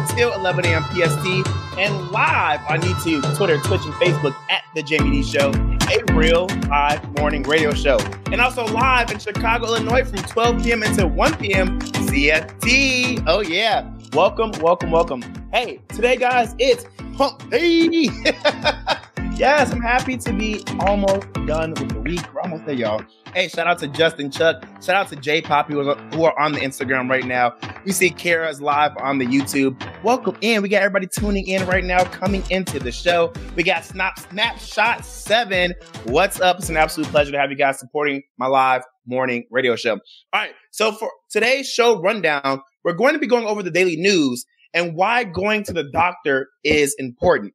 until 11 a.m. PST and live on YouTube, Twitter, Twitch, and Facebook at The Jaime Dee Show, a real live morning radio show. And also live in Chicago, Illinois from 12 p.m. until 1 p.m. CFT. Oh, yeah. Welcome, welcome, welcome. Hey, today, guys, it's Hump Day. yes, I'm happy to be almost done with the week. We're almost there, y'all. Hey, shout out to Justin Chuck. Shout out to Jay Poppy who are on the Instagram right now. We see Kara's live on the YouTube. Welcome in. We got everybody tuning in right now, coming into the show. We got Snap Snapshot 7. What's up? It's an absolute pleasure to have you guys supporting my live morning radio show. All right. So for today's show rundown, we're going to be going over the daily news and why going to the doctor is important.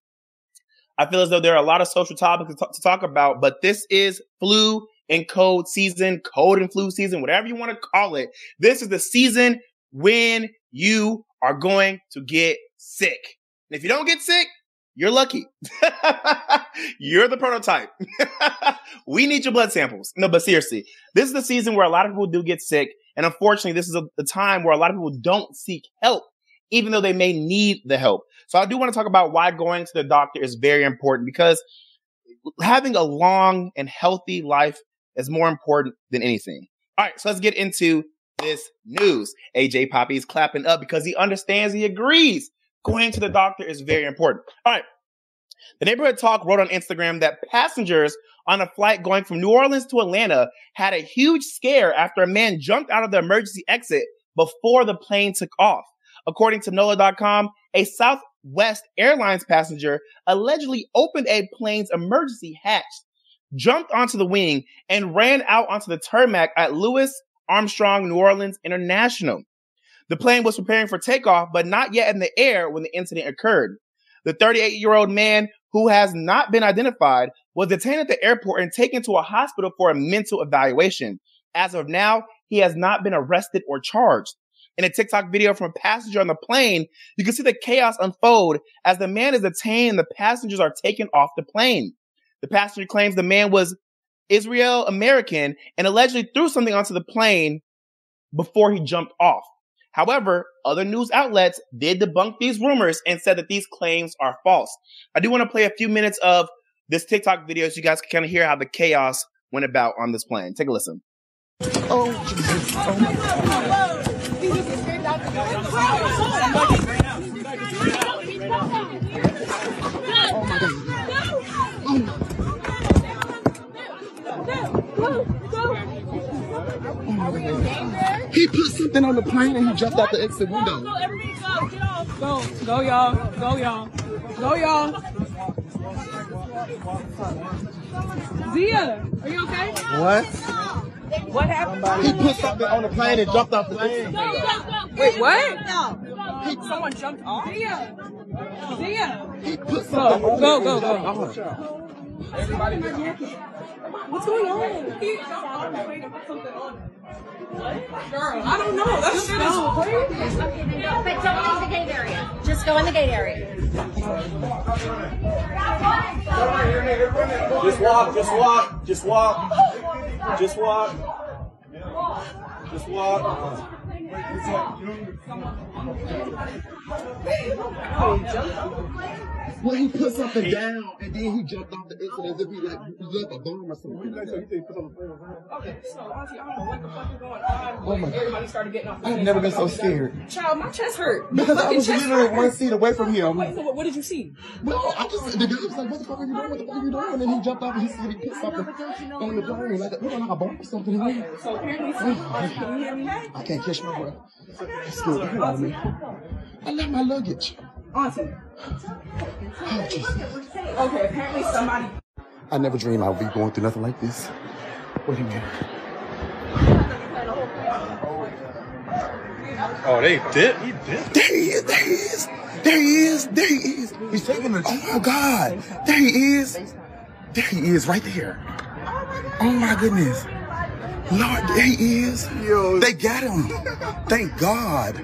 I feel as though there are a lot of social topics to, t- to talk about, but this is flu and cold season, cold and flu season, whatever you want to call it. This is the season when you are going to get sick. And if you don't get sick, you're lucky. you're the prototype. we need your blood samples. No, but seriously, this is the season where a lot of people do get sick. And unfortunately, this is a, the time where a lot of people don't seek help, even though they may need the help. So I do want to talk about why going to the doctor is very important because having a long and healthy life is more important than anything. All right, so let's get into this news. AJ Poppy is clapping up because he understands, he agrees. Going to the doctor is very important. All right. The neighborhood talk wrote on Instagram that passengers on a flight going from New Orleans to Atlanta had a huge scare after a man jumped out of the emergency exit before the plane took off. According to NOLA.com, a Southwest Airlines passenger allegedly opened a plane's emergency hatch jumped onto the wing, and ran out onto the tarmac at Louis Armstrong New Orleans International. The plane was preparing for takeoff, but not yet in the air when the incident occurred. The 38 year old man, who has not been identified, was detained at the airport and taken to a hospital for a mental evaluation. As of now, he has not been arrested or charged. In a TikTok video from a passenger on the plane, you can see the chaos unfold as the man is detained the passengers are taken off the plane. The passenger claims the man was Israel American and allegedly threw something onto the plane before he jumped off. However, other news outlets did debunk these rumors and said that these claims are false. I do want to play a few minutes of this TikTok video so you guys can kind of hear how the chaos went about on this plane. Take a listen. Oh, Jesus. Oh, my God. Oh, my God. He put something on the plane and he jumped out the exit window. Go, go, y'all. Go, y'all. Go, y'all. Zia, are you okay? What? What happened? He put something on the plane and jumped off the exit window. Wait, what? No. He, someone jumped off? Zia. Zia. He put something go, go, go, go, go. Everybody What's going on? He something on. Girl, I don't know. That shit is crazy. But don't leave the gate area. Just go in the gate area. Just walk, just walk, just walk. Just walk. Just walk. Well, he put something down and then he jumped off the exit as if he like left a bomb or something. Okay, so Auntie, I don't know what the fuck is going on. Oh my Everybody started getting off. I've never been so scared. Child, my chest hurt. Because I was literally one seat away from him. Wait, so what, what did you see? Well, I just the dude was like, "What the fuck are you doing? What the fuck are you doing?" And then he jumped off and he said he put something on the plane, like looked like a bomb or something. Okay, so apparently, can you hear me? I can't catch my breath. It's scared the hell out of me. I left my luggage. Auntie. Oh, Jesus. Okay, apparently somebody. I never dreamed I would be going through nothing like this. Wait a minute. Oh, they did. He did. There he is. There he is. There he is. There he is. He's taking the. Oh my God. There he is. There he is, right there. Oh my goodness. Lord, there he is. Yo. They got him. Thank God.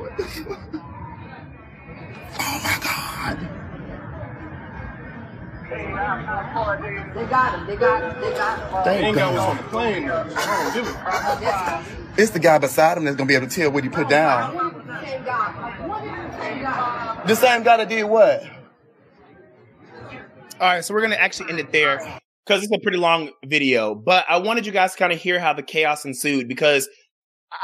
They got him. They got him. They got him. They Thank ain't got what's on God. the plane. I don't give it. It's the guy beside him that's gonna be able to tell what he put down. Same guy. One is the same guy. The same guy that did what? All right, so we're gonna actually end it there because it's a pretty long video. But I wanted you guys to kind of hear how the chaos ensued because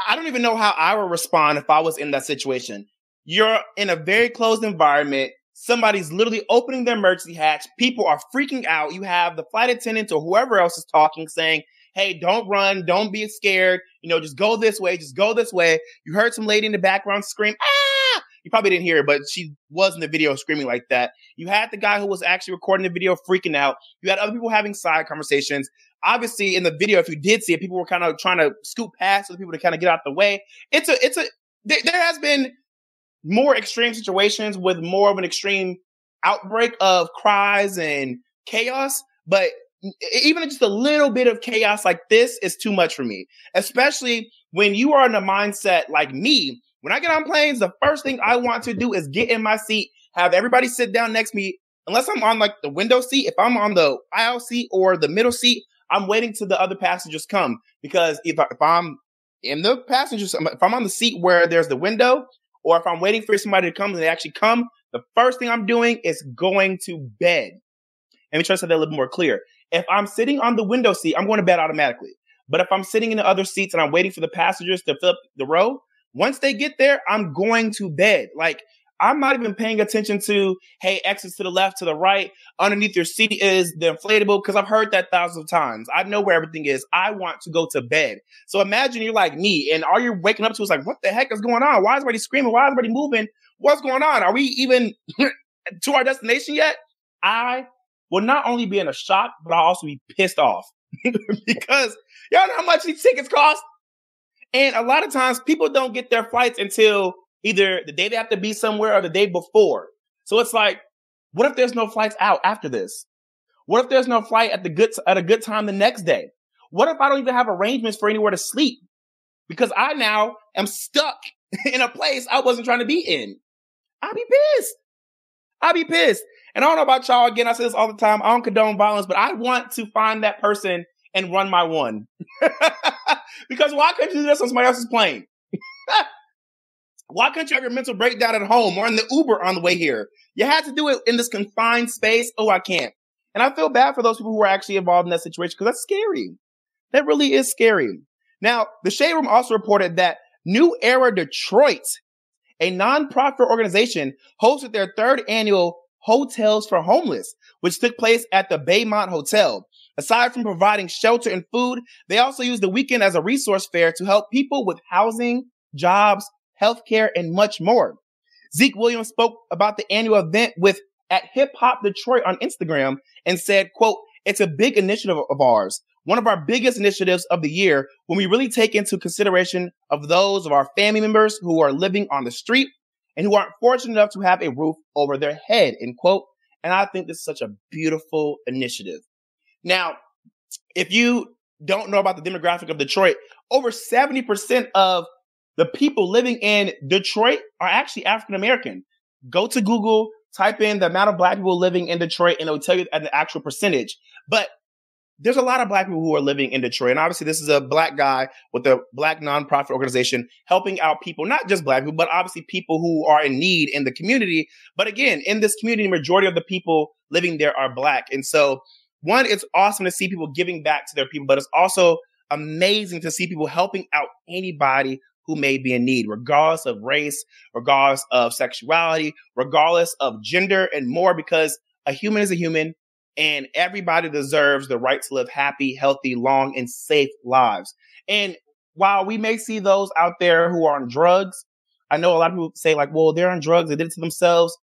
I don't even know how I would respond if I was in that situation. You're in a very closed environment. Somebody's literally opening their emergency hatch. People are freaking out. You have the flight attendant or whoever else is talking, saying, Hey, don't run. Don't be scared. You know, just go this way. Just go this way. You heard some lady in the background scream, Ah! You probably didn't hear it, but she was in the video screaming like that. You had the guy who was actually recording the video freaking out. You had other people having side conversations. Obviously, in the video, if you did see it, people were kind of trying to scoot past other people to kind of get out the way. It's a, it's a, there, there has been more extreme situations with more of an extreme outbreak of cries and chaos, but even just a little bit of chaos like this is too much for me, especially when you are in a mindset like me. When I get on planes, the first thing I want to do is get in my seat, have everybody sit down next to me. Unless I'm on like the window seat, if I'm on the aisle seat or the middle seat, I'm waiting till the other passengers come because if, I, if I'm in the passengers, if I'm on the seat where there's the window, or if I'm waiting for somebody to come and they actually come, the first thing I'm doing is going to bed. Let me try to say that a little more clear. If I'm sitting on the window seat, I'm going to bed automatically. But if I'm sitting in the other seats and I'm waiting for the passengers to fill up the row, once they get there, I'm going to bed. Like I'm not even paying attention to, hey, exits to the left, to the right. Underneath your seat is the inflatable because I've heard that thousands of times. I know where everything is. I want to go to bed. So imagine you're like me and all you're waking up to is like, what the heck is going on? Why is everybody screaming? Why is everybody moving? What's going on? Are we even to our destination yet? I will not only be in a shock, but I'll also be pissed off because y'all know how much these tickets cost. And a lot of times people don't get their flights until either the day they have to be somewhere or the day before. So it's like, what if there's no flights out after this? What if there's no flight at the good at a good time the next day? What if I don't even have arrangements for anywhere to sleep? Because I now am stuck in a place I wasn't trying to be in. I'll be pissed. I'll be pissed. And I don't know about y'all. Again, I say this all the time. I don't condone violence, but I want to find that person and run my one. because why couldn't you do this on somebody else's plane? why couldn't you have your mental breakdown at home or in the Uber on the way here? You had to do it in this confined space. Oh, I can't. And I feel bad for those people who are actually involved in that situation because that's scary. That really is scary. Now, the Shade Room also reported that New Era Detroit, a nonprofit organization, hosted their third annual Hotels for Homeless, which took place at the Baymont Hotel. Aside from providing shelter and food, they also used the weekend as a resource fair to help people with housing, jobs, healthcare, and much more. Zeke Williams spoke about the annual event with at Hip Hop Detroit on Instagram and said, quote, it's a big initiative of ours, one of our biggest initiatives of the year when we really take into consideration of those of our family members who are living on the street and who aren't fortunate enough to have a roof over their head, end quote. And I think this is such a beautiful initiative. Now, if you don't know about the demographic of Detroit, over 70% of the people living in Detroit are actually African American. Go to Google, type in the amount of black people living in Detroit, and it'll tell you the actual percentage. But there's a lot of black people who are living in Detroit. And obviously, this is a black guy with a black nonprofit organization helping out people, not just black people, but obviously people who are in need in the community. But again, in this community, majority of the people living there are black. And so, one, it's awesome to see people giving back to their people, but it's also amazing to see people helping out anybody who may be in need, regardless of race, regardless of sexuality, regardless of gender, and more, because a human is a human and everybody deserves the right to live happy, healthy, long, and safe lives. And while we may see those out there who are on drugs, I know a lot of people say, like, well, they're on drugs, they did it to themselves.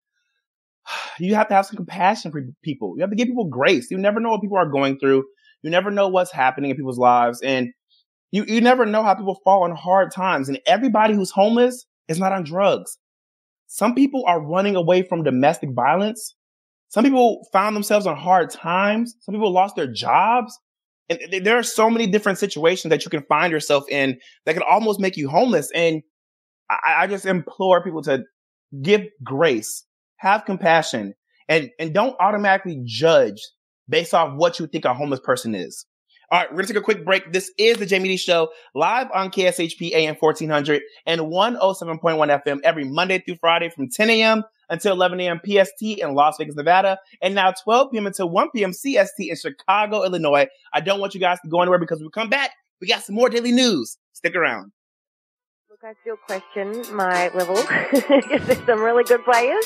You have to have some compassion for people. You have to give people grace. You never know what people are going through. You never know what's happening in people's lives. And you, you never know how people fall on hard times. And everybody who's homeless is not on drugs. Some people are running away from domestic violence. Some people found themselves on hard times. Some people lost their jobs. And th- there are so many different situations that you can find yourself in that can almost make you homeless. And I, I just implore people to give grace, have compassion, and and don't automatically judge based off what you think a homeless person is. All right, we're gonna take a quick break. This is the Jaime Dee Show live on KSHP AM 1400 and 107.1 FM every Monday through Friday from 10 a.m. until 11 a.m. PST in Las Vegas, Nevada, and now 12 p.m. until 1 p.m. CST in Chicago, Illinois. I don't want you guys to go anywhere because when we come back, we got some more daily news. Stick around. Look, I still question my level because there's some really good players.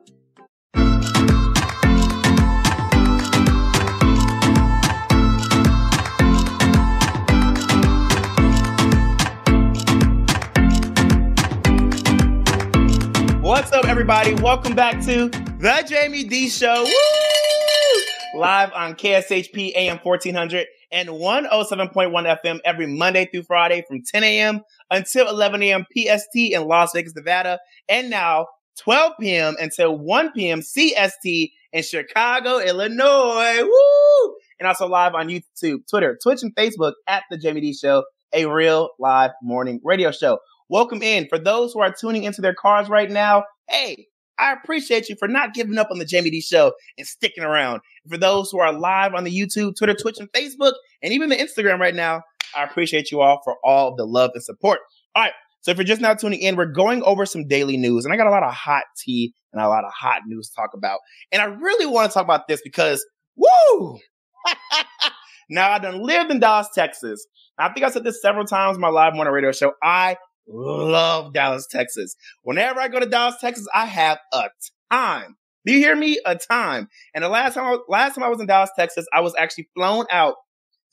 Everybody? Welcome back to the Jaime Dee Show. Woo! Live on KSHP AM 1400 and 107.1 FM every Monday through Friday from 10 a.m. until 11 a.m. PST in Las Vegas, Nevada. And now 12 p.m. until 1 p.m. CST in Chicago, Illinois. Woo! And also live on YouTube, Twitter, Twitch, and Facebook at The Jaime Dee Show, a real live morning radio show. Welcome in. For those who are tuning into their cars right now, hey, I appreciate you for not giving up on the Jaime Dee Show and sticking around. For those who are live on the YouTube, Twitter, Twitch, and Facebook, and even the Instagram right now, I appreciate you all for all the love and support. All right. So if you're just now tuning in, we're going over some daily news, and I got a lot of hot tea and a lot of hot news to talk about. And I really want to talk about this because, woo! now I done lived in Dallas, Texas. I think I said this several times in my live morning radio show. I love Dallas, Texas. Whenever I go to Dallas, Texas, I have a time. Do you hear me? A time. And the last time, I, last time I was in Dallas, Texas, I was actually flown out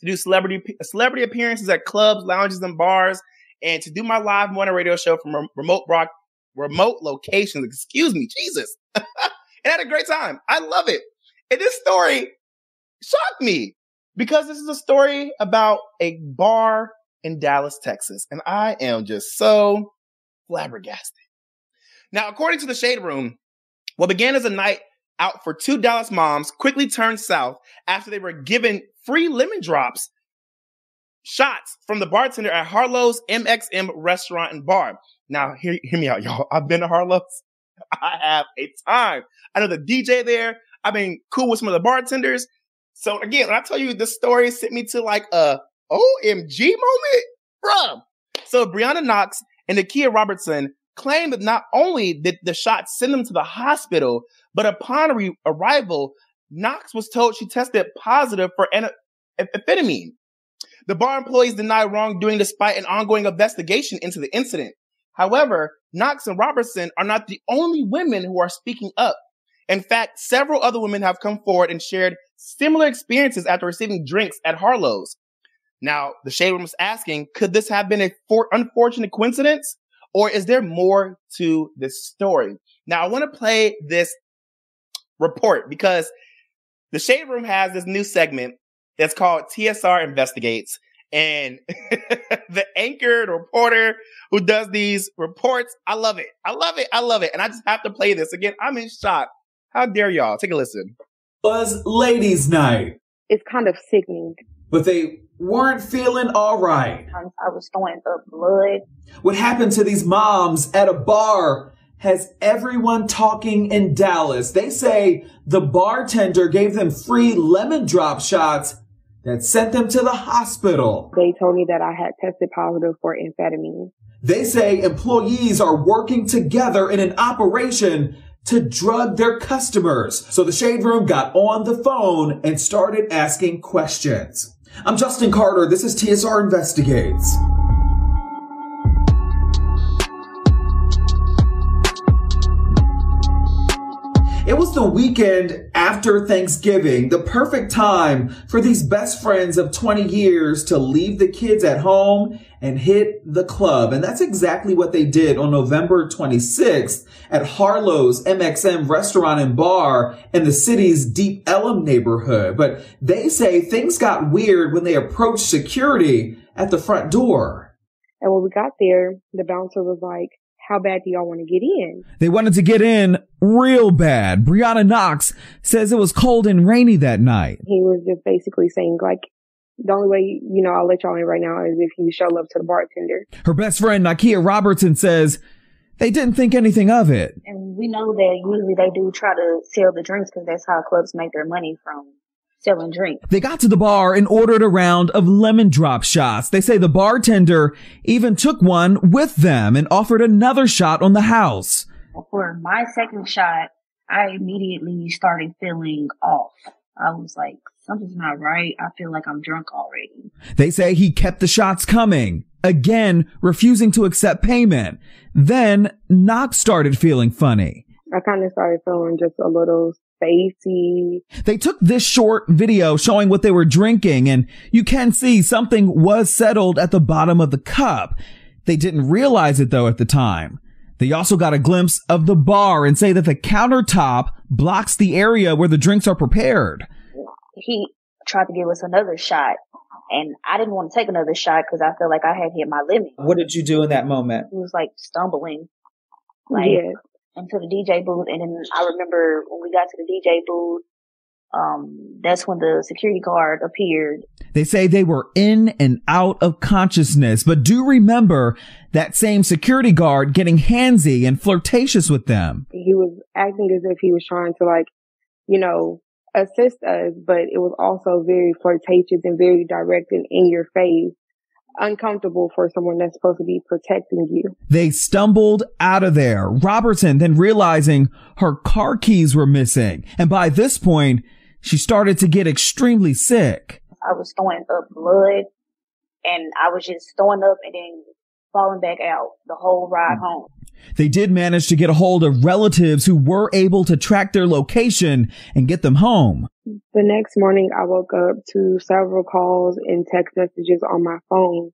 to do celebrity celebrity appearances at clubs, lounges, and bars, and to do my live morning radio show from remote broad, remote locations. Excuse me, Jesus. and I had a great time. I love it. And this story shocked me because this is a story about a bar in Dallas, Texas. And I am just so flabbergasted. Now, according to the Shade Room, what began as a night out for two Dallas moms quickly turned south after they were given free lemon drops shots from the bartender at Harlow's MXM restaurant and bar. Now, hear, hear me out, y'all. I've been to Harlow's. I have a time. I know the DJ there. I've been cool with some of the bartenders. So again, when I tell you this story sent me to like a OMG moment, bruh. So Brianna Knox and Nakia Robertson claimed that not only did the shot send them to the hospital, but upon re- arrival, Knox was told she tested positive for an- amphetamine. The bar employees deny wrongdoing despite an ongoing investigation into the incident. However, Knox and Robertson are not the only women who are speaking up. In fact, several other women have come forward and shared similar experiences after receiving drinks at Harlow's. Now, the Shade Room is asking, could this have been a for- unfortunate coincidence? Or is there more to this story? Now, I want to play this report because the Shade Room has this new segment that's called TSR Investigates. And the anchor, the reporter who does these reports, I love it. I love it. I love it. And I just have to play this again. I'm in shock. How dare y'all? Take a listen. Was ladies' night, It's kind of sickening. But they weren't feeling all right. I was throwing up blood. What happened to these moms at a bar has everyone talking in Dallas. They say the bartender gave them free lemon drop shots that sent them to the hospital. They told me that I had tested positive for amphetamine. They say employees are working together in an operation to drug their customers. So the Shade Room got on the phone and started asking questions. I'm Justin Carter. This is TSR Investigates. It was the weekend after Thanksgiving, the perfect time for these best friends of 20 years to leave the kids at home and hit the club. And that's exactly what they did on November 26th at Harlow's MXM restaurant and bar in the city's Deep Ellum neighborhood. But they say things got weird when they approached security at the front door. And when we got there, the bouncer was like, how bad do y'all want to get in? They wanted to get in real bad. Brianna Knox says it was cold and rainy that night. He was just basically saying like, the only way, you know, I'll let y'all in right now is if you show love to the bartender. Her best friend, Nakia Robertson, says they didn't think anything of it. And we know that usually they do try to sell the drinks because that's how clubs make their money from selling drinks. They got to the bar and ordered a round of lemon drop shots. They say the bartender even took one with them and offered another shot on the house. For my second shot, I immediately started feeling off. I was like, something's not right. I feel like I'm drunk already. They say he kept the shots coming, again refusing to accept payment. Then Knox started feeling funny. I kind of started feeling just a little spacey. They took this short video showing what they were drinking and you can see something was settled at the bottom of the cup. They didn't realize it though at the time. They also got a glimpse of the bar and say that the countertop blocks the area where the drinks are prepared. He tried to give us another shot, and I didn't want to take another shot because I felt like I had hit my limit. What did you do in that moment? He was like stumbling, like Yeah. into the DJ booth, and then I remember when we got to the DJ booth, um, that's when the security guard appeared. They say they were in and out of consciousness, but do remember that same security guard getting handsy and flirtatious with them. He was acting as if he was trying to like, you know, assist us, but it was also very flirtatious and very direct and in your face. Uncomfortable for someone that's supposed to be protecting you. They stumbled out of there. Robertson then realizing her car keys were missing. And by this point, she started to get extremely sick. I was throwing up blood, and I was just throwing up and then falling back out the whole ride mm. home. They did manage to get a hold of relatives who were able to track their location and get them home. The next morning, I woke up to several calls and text messages on my phone.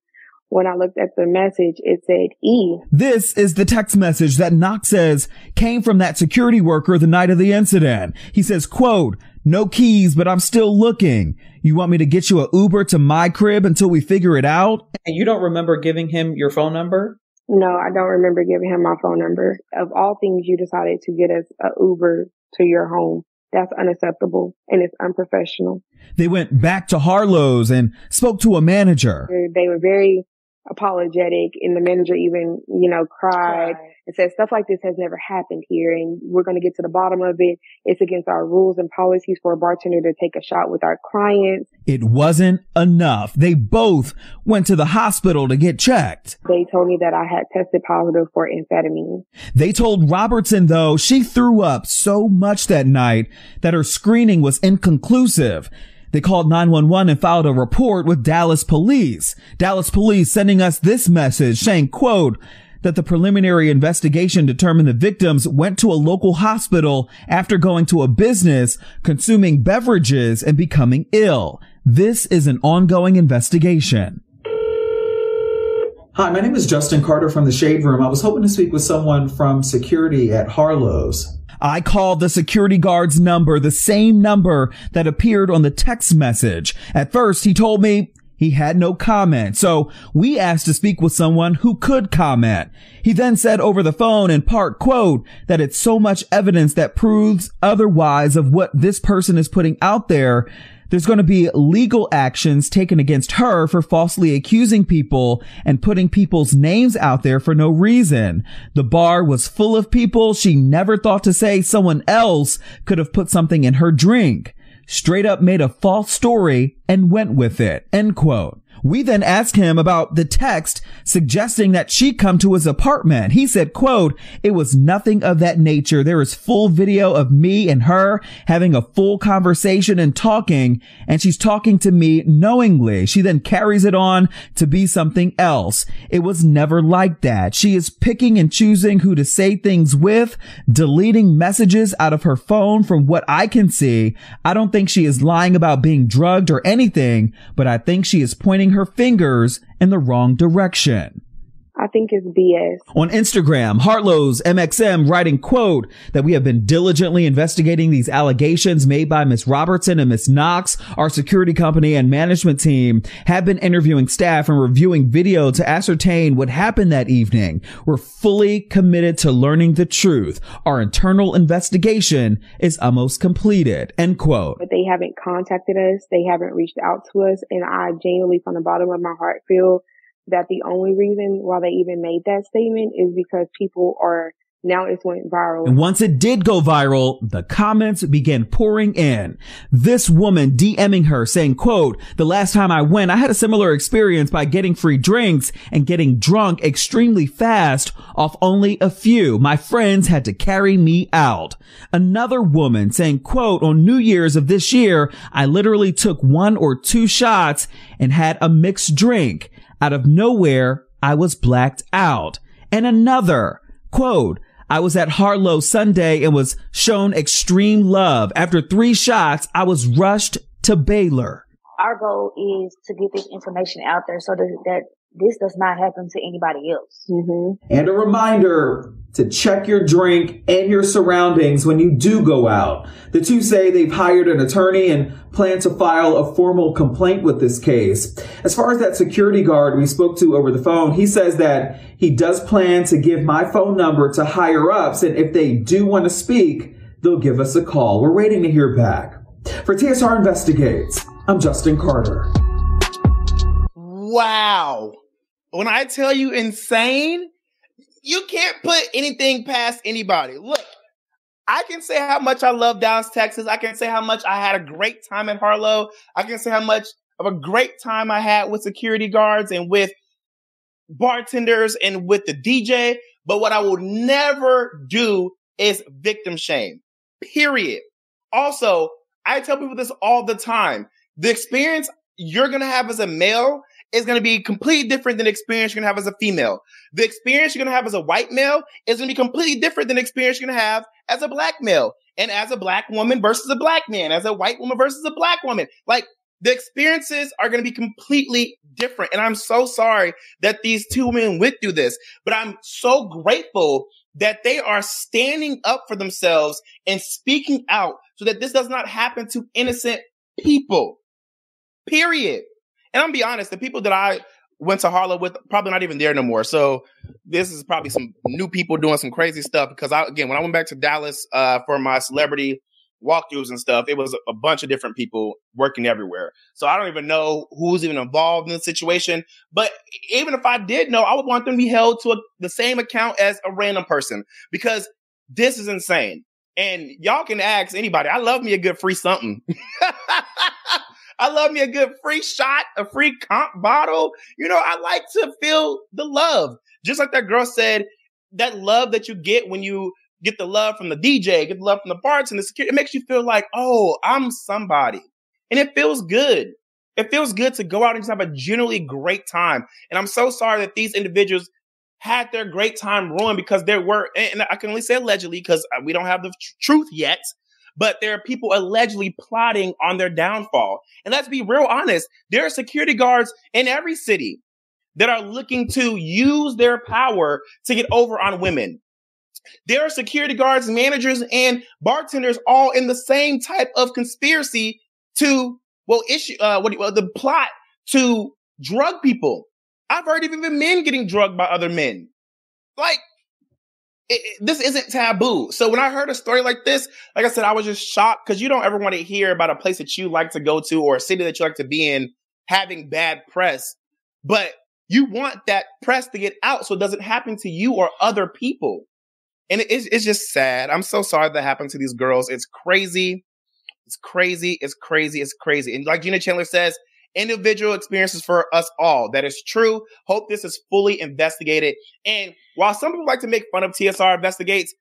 When I looked at the message, it said E. This is the text message that Knox says came from that security worker the night of the incident. He says, quote, no keys, but I'm still looking. You want me to get you a Uber to my crib until we figure it out? And you don't remember giving him your phone number? No, I don't remember giving him my phone number. Of all things, you decided to get us a Uber to your home. That's unacceptable and it's unprofessional. They went back to Harlow's and spoke to a manager. They were very apologetic and the manager even, you know, cried and said stuff like this has never happened here and we're going to get to the bottom of it. It's against our rules and policies for a bartender to take a shot with our clients. It wasn't enough. They both went to the hospital to get checked. They told me that I had tested positive for amphetamine. They told Robertson though she threw up so much that night that her screening was inconclusive. They called 911 and filed a report with Dallas police. Dallas police sending us this message saying, quote, that the preliminary investigation determined the victims went to a local hospital after going to a business, consuming beverages, and becoming ill. This is an ongoing investigation. Hi, my name is Justin Carter from the Shade Room. I was hoping to speak with someone from security at Harlow's. I called the security guard's number, the same number that appeared on the text message. At first, he told me he had no comment. So we asked to speak with someone who could comment. He then said over the phone in part quote that it's so much evidence that proves otherwise of what this person is putting out there there's going to be legal actions taken against her for falsely accusing people and putting people's names out there for no reason. The bar was full of people she never thought to say someone else could have put something in her drink. Straight up made a false story and went with it. End quote. We then asked him about the text suggesting that she come to his apartment. He said, quote, it was nothing of that nature. There is full video of me and her having a full conversation and talking, and she's talking to me knowingly. She then carries it on to be something else. It was never like that. She is picking and choosing who to say things with, deleting messages out of her phone from what I can see. I don't think she is lying about being drugged or anything, but I think she is pointing her fingers in the wrong direction. I think it's BS. On Instagram, Harlow's MXM writing quote that we have been diligently investigating these allegations made by Miss Robertson and Miss Knox. Our security company and management team have been interviewing staff and reviewing video to ascertain what happened that evening. We're fully committed to learning the truth. Our internal investigation is almost completed. End quote. But they haven't contacted us. They haven't reached out to us. And I genuinely from the bottom of my heart feel that the only reason why they even made that statement is because people are now it went viral. And once it did go viral, the comments began pouring in. This woman DMing her saying, quote, the last time I went, I had a similar experience by getting free drinks and getting drunk extremely fast off only a few. My friends had to carry me out. Another woman saying, quote, on New Year's of this year, I literally took one or two shots and had a mixed drink. Out of nowhere, I was blacked out. And another quote, I was at Harlow Sunday and was shown extreme love. After three shots, I was rushed to Baylor. Our goal is to get this information out there so that, that this does not happen to anybody else. Mm-hmm. And a reminder to check your drink and your surroundings when you do go out. The two say they've hired an attorney and plan to file a formal complaint with this case. As far as that security guard we spoke to over the phone, he says that he does plan to give my phone number to higher ups. And if they do want to speak, they'll give us a call. We're waiting to hear back. For TSR Investigates, I'm Justin Carter. Wow. When I tell you insane, you can't put anything past anybody. Look, I can say how much I love Dallas, Texas. I can say how much I had a great time in Harlow. I can say how much of a great time I had with security guards and with bartenders and with the DJ. But what I will never do is victim shame. Period. Also, I tell people this all the time. The experience you're going to have as a male is going to be completely different than the experience you're going to have as a female. The experience you're going to have as a white male is going to be completely different than the experience you're going to have as a black male and as a black woman versus a black man, as a white woman versus a black woman. Like the experiences are going to be completely different. And I'm so sorry that these two women went through this, but I'm so grateful that they are standing up for themselves and speaking out so that this does not happen to innocent people. Period. And I'm be honest, the people that I went to Harlem with probably not even there no more. So this is probably some new people doing some crazy stuff because I again when I went back to Dallas uh, for my celebrity walkthroughs and stuff, it was a bunch of different people working everywhere. So I don't even know who's even involved in the situation. But even if I did know, I would want them to be held to a, the same account as a random person because this is insane. And y'all can ask anybody. I love me a good free something. I love me a good free shot, a free comp bottle. You know, I like to feel the love. Just like that girl said, that love that you get when you get the love from the DJ, get the love from the bartender, the security, it makes you feel like, oh, I'm somebody. And it feels good. It feels good to go out and just have a generally great time. And I'm so sorry that these individuals had their great time ruined because there were, and I can only say allegedly because uh, we don't have the truth yet, but there are people allegedly plotting on their downfall. And let's be real honest, there are security guards in every city. that are looking to use their power to get over on women. There are security guards, managers, and bartenders all in the same type of conspiracy to, well, issue, uh, what, well, the plot to drug people. I've heard of even men getting drugged by other men. Like, it, it, this isn't taboo. So when I heard a story like this, like I said, I was just shocked because you don't ever want to hear about a place that you like to go to or a city that you like to be in having bad press. But you want that press to get out so it doesn't happen to you or other people. And it, it's, it's just sad. I'm so sorry that happened to these girls. It's crazy. It's crazy. It's crazy. It's crazy. And like Gina Chandler says, individual experiences for us all. That is true. Hope this is fully investigated. And while some people like to make fun of TSR investigates,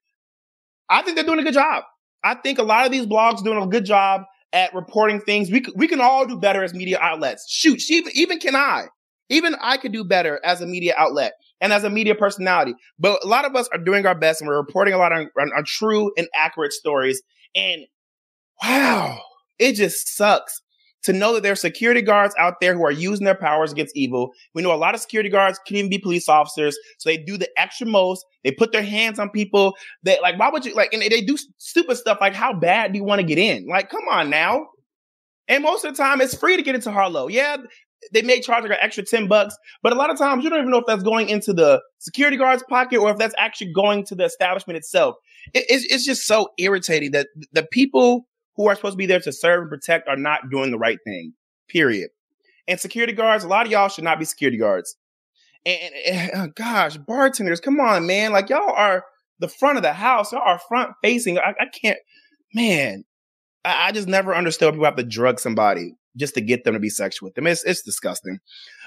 I think they're doing a good job. I think a lot of these blogs doing a good job at reporting things. We we can all do better as media outlets. Shoot, even even can I. Even I could do better as a media outlet and as a media personality. But a lot of us are doing our best and we're reporting a lot on, on, true and accurate stories. And wow, it just sucks to know that there are security guards out there who are using their powers against evil. We know a lot of security guards can even be police officers. So they do the extra most. They put their hands on people that like, why would you like, and they do stupid stuff like, how bad do you want to get in? Like, come on now. And most of the time it's free to get into Harlow. Yeah. They may charge like an extra 10 bucks, but a lot of times you don't even know if that's going into the security guard's pocket or if that's actually going to the establishment itself. It, it's, it's just so irritating that the people who are supposed to be there to serve and protect are not doing the right thing. Period. And security guards, a lot of y'all should not be security guards. And, and oh gosh, bartenders, come on, man. Like y'all are the front of the house. Y'all are front facing. I, I can't, man. I, I, just never understood people have to drug somebody just to get them to be sexual with them. It's, it's disgusting.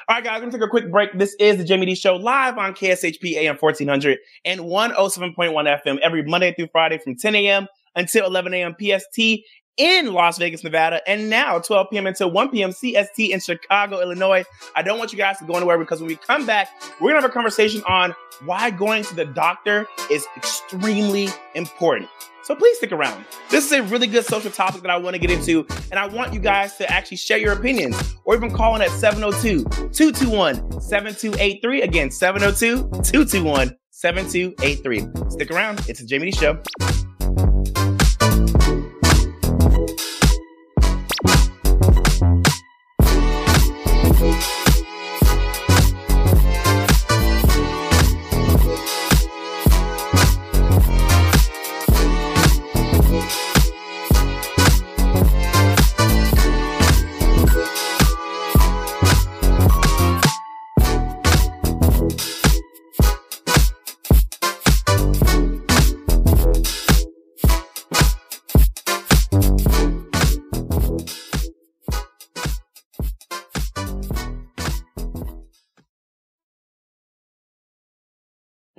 All right, guys, I'm gonna take a quick break. This is the Jaime Dee Show live on KSHP AM 1400 and 107.1 FM every Monday through Friday from 10 a.m. until 11 a.m. PST in Las Vegas, Nevada, and now 12 p.m. until 1 p.m. CST in Chicago, Illinois. I don't want you guys to go anywhere because when we come back, we're gonna have a conversation on why going to the doctor is extremely important. So please stick around. This is a really good social topic that I want to get into, and I want you guys to actually share your opinions or even call in at 702 221 7283. Again, 702 221 7283. Stick around. It's a Jaime Dee Show. Thank you.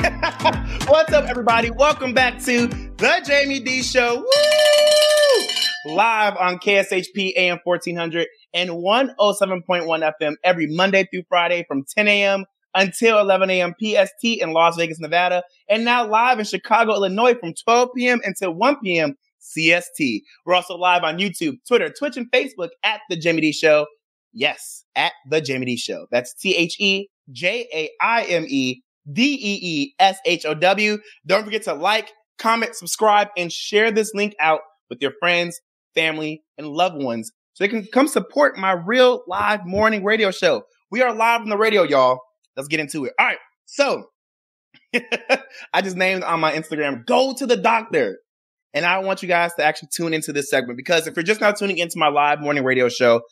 What's up, everybody? Welcome back to the Jaime Dee Show. Woo! Live on KSHP AM 1400 and 107.1 FM every Monday through Friday from 10 a.m. until 11 a.m. PST in Las Vegas, Nevada. And now live in Chicago, Illinois from 12 p.m. until 1 p.m. CST. We're also live on YouTube, Twitter, Twitch, and Facebook at The Jaime Dee Show. Yes, at The Jaime Dee Show. That's T H E J A I M E D E E S H O W. Don't forget to like, comment, subscribe, and share this link out with your friends, family, and loved ones so they can come support my real live morning radio show. We are live on the radio, y'all. Let's get into it. All right. So I just named on my Instagram, go to the doctor. And I want you guys to actually tune into this segment because if you're just now tuning into my live morning radio show,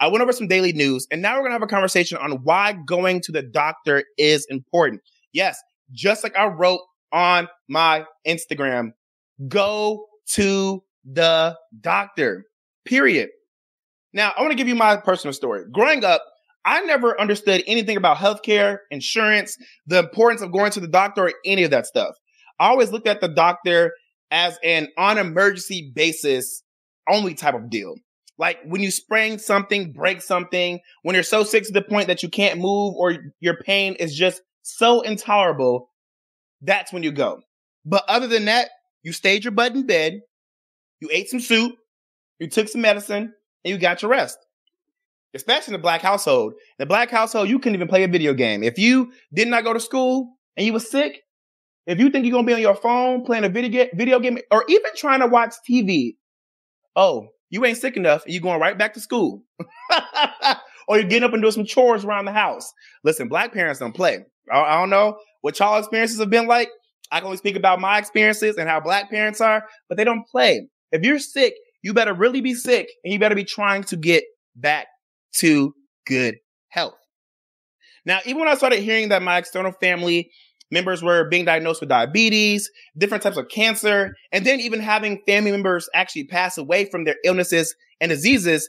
I went over some daily news and now we're going to have a conversation on why going to the doctor is important. Yes, just like I wrote on my Instagram, go to the doctor, period. Now, I want to give you my personal story. Growing up, I never understood anything about healthcare, insurance, the importance of going to the doctor, or any of that stuff. I always looked at the doctor as an on emergency basis only type of deal. Like when you sprain something, break something, when you're so sick to the point that you can't move or your pain is just so intolerable, that's when you go. But other than that, you stayed your butt in bed, you ate some soup, you took some medicine, and you got your rest. Especially in the black household. In the black household, you couldn't even play a video game. If you did not go to school and you were sick, if you think you're gonna be on your phone playing a video, video game or even trying to watch TV, oh, you ain't sick enough and you're going right back to school. or you're getting up and doing some chores around the house. Listen, black parents don't play. I, I don't know what y'all experiences have been like. I can only speak about my experiences and how black parents are, but they don't play. If you're sick, you better really be sick and you better be trying to get back to good health. Now, even when I started hearing that my external family members were being diagnosed with diabetes, different types of cancer, and then even having family members actually pass away from their illnesses and diseases,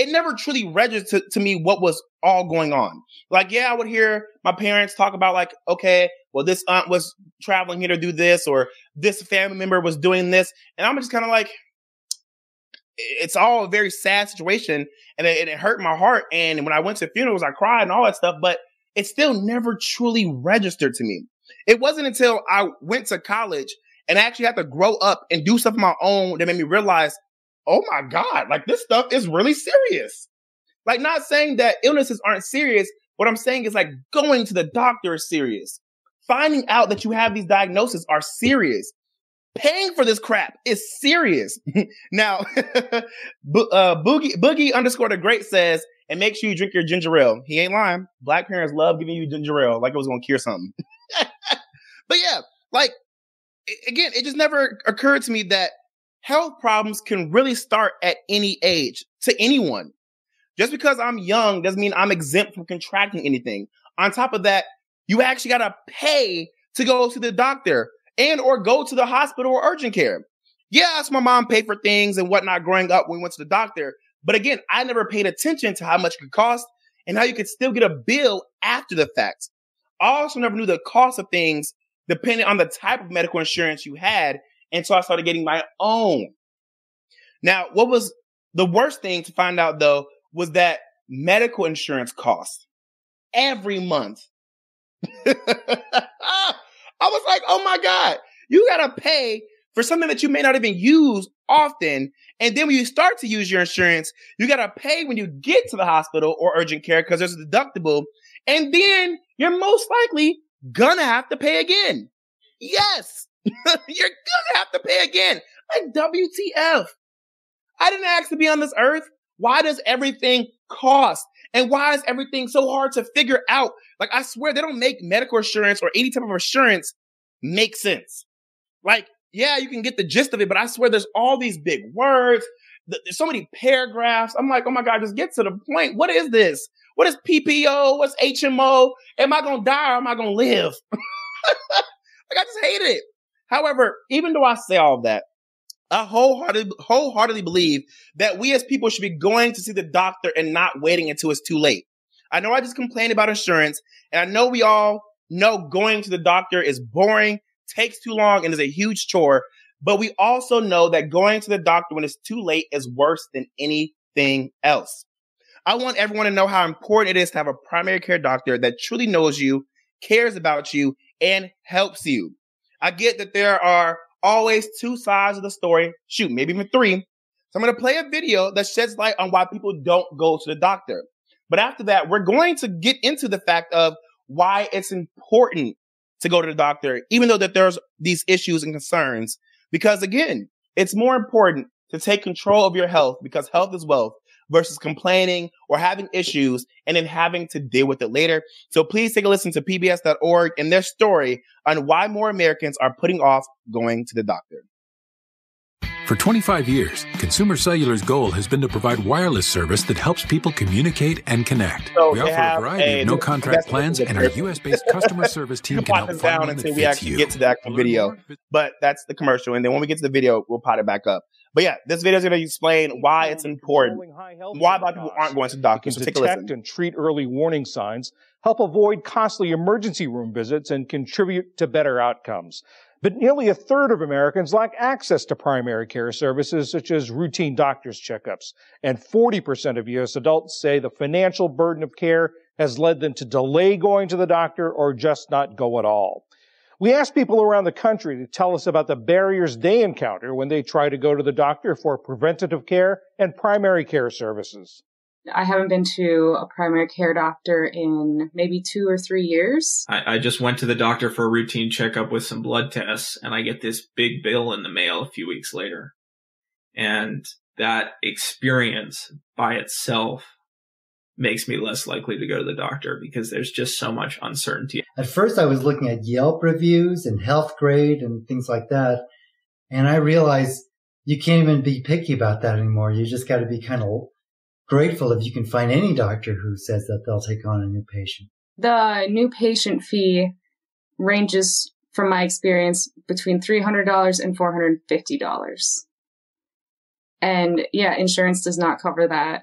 it never truly registered to, me what was all going on. Like, yeah, I would hear my parents talk about like, okay, well, this aunt was traveling here to do this, or this family member was doing this. And I'm just kind of like, it's all a very sad situation and it, it, hurt my heart. And when I went to funerals, I cried and all that stuff, but it still never truly registered to me. It wasn't until I went to college and I actually had to grow up and do stuff of my own that made me realize, oh my God, like this stuff is really serious. Like not saying that illnesses aren't serious. What I'm saying is like going to the doctor is serious. Finding out that you have these diagnoses are serious paying for this crap is serious. now, uh, Boogie Boogie underscore the great says, and make sure you drink your ginger ale. He ain't lying. Black parents love giving you ginger ale like it was gonna cure something. but yeah, like again, it just never occurred to me that health problems can really start at any age to anyone. Just because I'm young doesn't mean I'm exempt from contracting anything. On top of that, you actually gotta pay to go to the doctor and or go to the hospital or urgent care. Yes, my mom paid for things and whatnot growing up when we went to the doctor. But again, I never paid attention to how much it could cost and how you could still get a bill after the fact. I also never knew the cost of things depending on the type of medical insurance you had until I started getting my own. Now, what was the worst thing to find out though was that medical insurance costs every month. I was like, oh my God, you got to pay for something that you may not even use often. And then when you start to use your insurance, you got to pay when you get to the hospital or urgent care because there's a deductible. And then you're most likely gonna have to pay again. Yes, you're gonna have to pay again. Like WTF. I didn't ask to be on this earth. Why does everything cost? And why is everything so hard to figure out? Like, I swear they don't make medical insurance or any type of insurance make sense. Like, yeah, you can get the gist of it, but I swear there's all these big words. There's so many paragraphs. I'm like, oh my God, just get to the point. What is this? What is PPO? What's HMO? Am I going to die or am I going to live? like, I just hate it. However, even though I say all of that, I wholeheartedly, wholeheartedly believe that we as people should be going to see the doctor and not waiting until it's too late. I know I just complained about insurance, and I know we all know going to the doctor is boring, takes too long, and is a huge chore. But we also know that going to the doctor when it's too late is worse than anything else. I want everyone to know how important it is to have a primary care doctor that truly knows you, cares about you, and helps you. I get that there are always two sides of the story. Shoot, maybe even three. So I'm going to play a video that sheds light on why people don't go to the doctor. But after that, we're going to get into the fact of why it's important to go to the doctor, even though that there's these issues and concerns. Because again, it's more important to take control of your health because health is wealth versus complaining or having issues and then having to deal with it later. So please take a listen to pbs.org and their story on why more Americans are putting off going to the doctor. For 25 years, Consumer Cellular's goal has been to provide wireless service that helps people communicate and connect. So we offer a variety a- of no contract plans, and our U.S.-based customer service team can help down one that until we actually you. get to the actual video. But that's the commercial. And then when we get to the video, we'll pot it back up. But yeah, this video is going to explain why it's important, why a lot of people aren't going to doctors. So detect and treat early warning signs, help avoid costly emergency room visits, and contribute to better outcomes. But nearly a third of Americans lack access to primary care services such as routine doctor's checkups. And 40% of U.S. adults say the financial burden of care has led them to delay going to the doctor or just not go at all. We asked people around the country to tell us about the barriers they encounter when they try to go to the doctor for preventative care and primary care services. I haven't been to a primary care doctor in maybe two or three years. I, I just went to the doctor for a routine checkup with some blood tests, and I get this big bill in the mail a few weeks later. And that experience by itself makes me less likely to go to the doctor because there's just so much uncertainty. At first, I was looking at Yelp reviews and health grade and things like that. And I realized you can't even be picky about that anymore. You just got to be kind of grateful if you can find any doctor who says that they'll take on a new patient. The new patient fee ranges, from my experience, between $300 and $450. And yeah, insurance does not cover that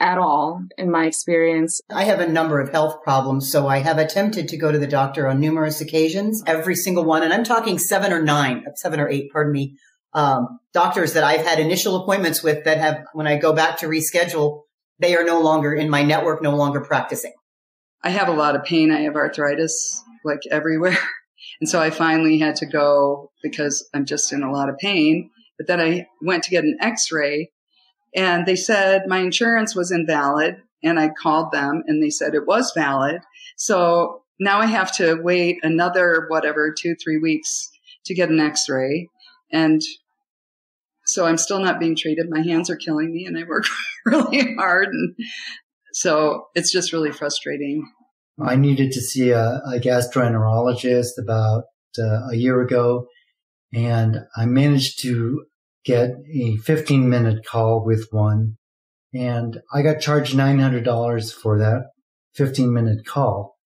at all, in my experience. I have a number of health problems, so I have attempted to go to the doctor on numerous occasions, every single one, and I'm talking seven or nine, seven or eight, pardon me, um, doctors that I've had initial appointments with that have, when I go back to reschedule, they are no longer in my network, no longer practicing. I have a lot of pain. I have arthritis like everywhere. And so I finally had to go because I'm just in a lot of pain. But then I went to get an x ray and they said my insurance was invalid. And I called them and they said it was valid. So now I have to wait another, whatever, two, three weeks to get an x ray. And so I'm still not being treated. My hands are killing me and I work really hard. And so it's just really frustrating. I needed to see a, a gastroenterologist about uh, a year ago, and I managed to get a 15 minute call with one, and I got charged $900 for that 15 minute call.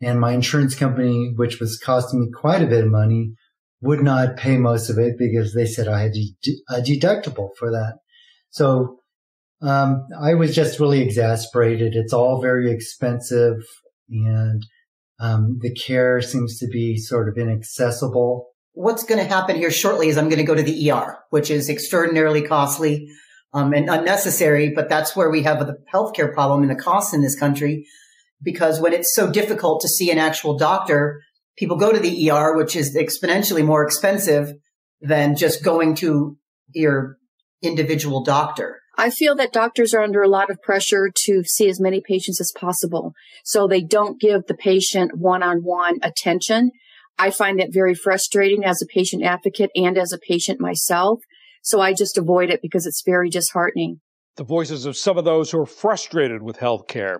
And my insurance company, which was costing me quite a bit of money, would not pay most of it because they said I had a deductible for that. So um, I was just really exasperated. It's all very expensive and um, the care seems to be sort of inaccessible. What's going to happen here shortly is I'm going to go to the ER, which is extraordinarily costly um, and unnecessary, but that's where we have the healthcare problem and the costs in this country. Because when it's so difficult to see an actual doctor, people go to the ER, which is exponentially more expensive than just going to your individual doctor. I feel that doctors are under a lot of pressure to see as many patients as possible. So they don't give the patient one-on-one attention. I find that very frustrating as a patient advocate and as a patient myself. So I just avoid it because it's very disheartening. The voices of some of those who are frustrated with healthcare.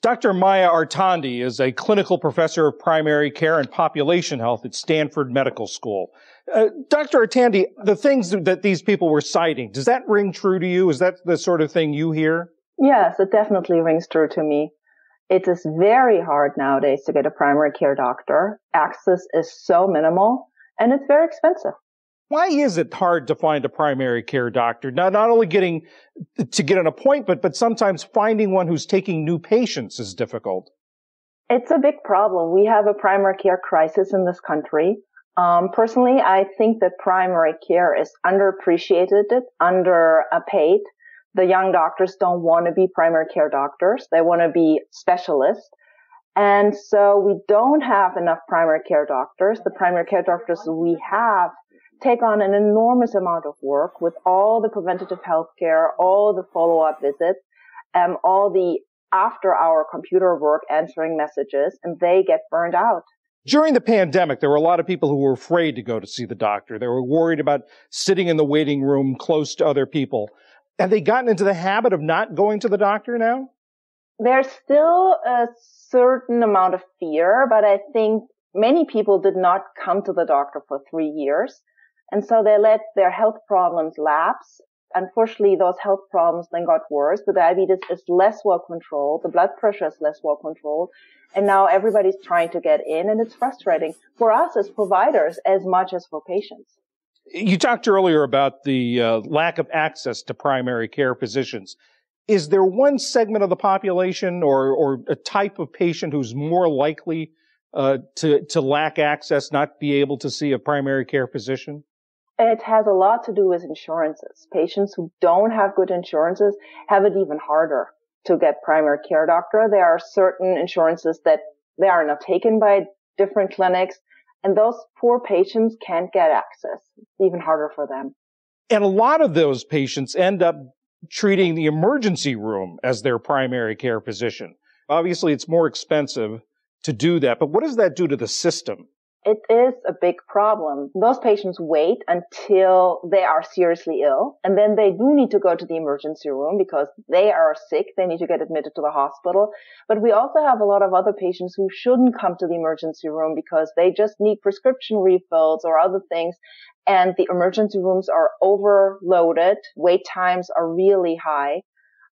Dr. Maya Artandi is a clinical professor of primary care and population health at Stanford Medical School. Uh, Dr. Artandi, the things that these people were citing, does that ring true to you? Is that the sort of thing you hear? Yes, it definitely rings true to me. It is very hard nowadays to get a primary care doctor. Access is so minimal and it's very expensive. Why is it hard to find a primary care doctor? Not, not only getting to get an appointment, but sometimes finding one who's taking new patients is difficult. It's a big problem. We have a primary care crisis in this country. Um, personally, I think that primary care is underappreciated, underpaid. The young doctors don't want to be primary care doctors. They want to be specialists. And so we don't have enough primary care doctors. The primary care doctors we have take on an enormous amount of work with all the preventative health care, all the follow-up visits, um, all the after hour computer work answering messages, and they get burned out. During the pandemic, there were a lot of people who were afraid to go to see the doctor. They were worried about sitting in the waiting room close to other people. Have they gotten into the habit of not going to the doctor now? There's still a certain amount of fear, but I think many people did not come to the doctor for three years. And so they let their health problems lapse. Unfortunately, those health problems then got worse. The diabetes is less well controlled. The blood pressure is less well controlled. And now everybody's trying to get in and it's frustrating for us as providers as much as for patients. You talked earlier about the uh, lack of access to primary care physicians. Is there one segment of the population or, or a type of patient who's more likely uh, to, to lack access, not be able to see a primary care physician? It has a lot to do with insurances. Patients who don't have good insurances have it even harder to get primary care doctor. There are certain insurances that they are not taken by different clinics and those poor patients can't get access. It's even harder for them. And a lot of those patients end up treating the emergency room as their primary care physician. Obviously, it's more expensive to do that, but what does that do to the system? It is a big problem. Those patients wait until they are seriously ill and then they do need to go to the emergency room because they are sick. They need to get admitted to the hospital. But we also have a lot of other patients who shouldn't come to the emergency room because they just need prescription refills or other things. And the emergency rooms are overloaded. Wait times are really high.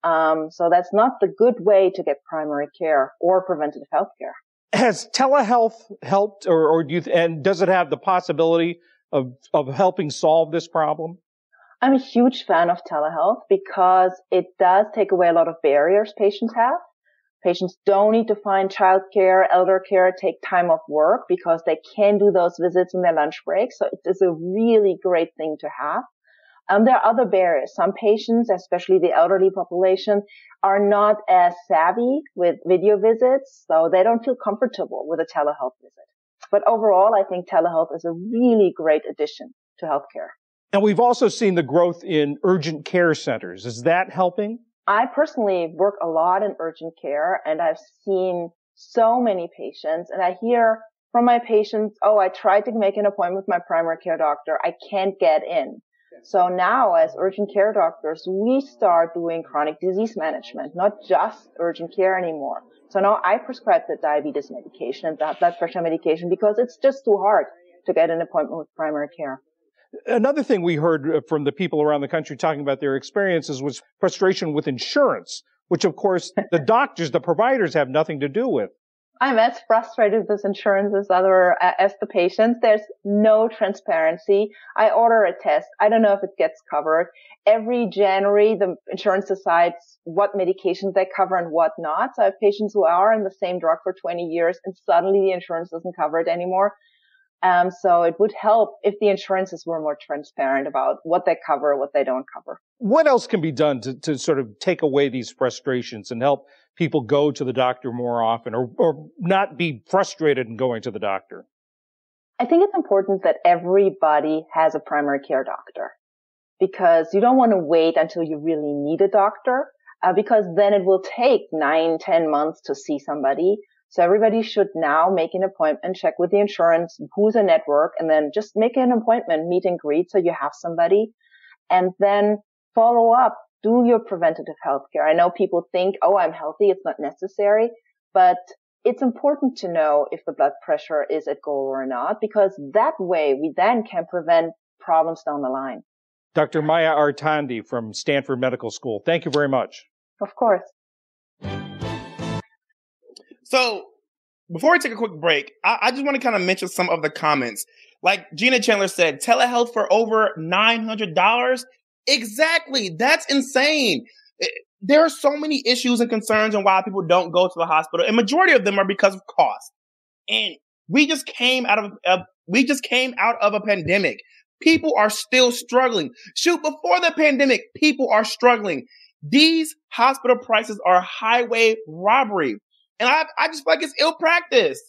Um, so that's not the good way to get primary care or preventative health care has telehealth helped or, or do you, and does it have the possibility of, of helping solve this problem? I'm a huge fan of telehealth because it does take away a lot of barriers patients have. Patients don't need to find childcare, elder care, take time off work because they can do those visits in their lunch break. So it is a really great thing to have. Um, there are other barriers. Some patients, especially the elderly population, are not as savvy with video visits, so they don't feel comfortable with a telehealth visit. But overall, I think telehealth is a really great addition to healthcare. And we've also seen the growth in urgent care centers. Is that helping? I personally work a lot in urgent care and I've seen so many patients and I hear from my patients, oh, I tried to make an appointment with my primary care doctor. I can't get in. So now as urgent care doctors, we start doing chronic disease management, not just urgent care anymore. So now I prescribe the diabetes medication and that blood pressure medication because it's just too hard to get an appointment with primary care. Another thing we heard uh, from the people around the country talking about their experiences was frustration with insurance, which of course the doctors, the providers have nothing to do with. I'm as frustrated with insurance as other as the patients. There's no transparency. I order a test. I don't know if it gets covered. Every January, the insurance decides what medications they cover and what not. So I have patients who are on the same drug for 20 years and suddenly the insurance doesn't cover it anymore. Um, so it would help if the insurances were more transparent about what they cover, what they don't cover. What else can be done to, to sort of take away these frustrations and help people go to the doctor more often or, or not be frustrated in going to the doctor? I think it's important that everybody has a primary care doctor because you don't want to wait until you really need a doctor uh, because then it will take nine, ten months to see somebody. So everybody should now make an appointment, check with the insurance, who's a network, and then just make an appointment, meet and greet so you have somebody and then follow up do your preventative health care. I know people think, oh, I'm healthy. It's not necessary, but it's important to know if the blood pressure is at goal or not, because that way we then can prevent problems down the line. Dr. Maya Artandi from Stanford Medical School. Thank you very much. Of course. So before we take a quick break, I, I just want to kind of mention some of the comments. Like Gina Chandler said, telehealth for over $900 Exactly. That's insane. Eh, there are so many issues and concerns and why people don't go to the hospital. And majority of them are because of cost. And we just came out of a, we just came out of a pandemic. People are still struggling. Shoot, before the pandemic, people are struggling. These hospital prices are highway robbery. And I, I just feel like it's ill practice.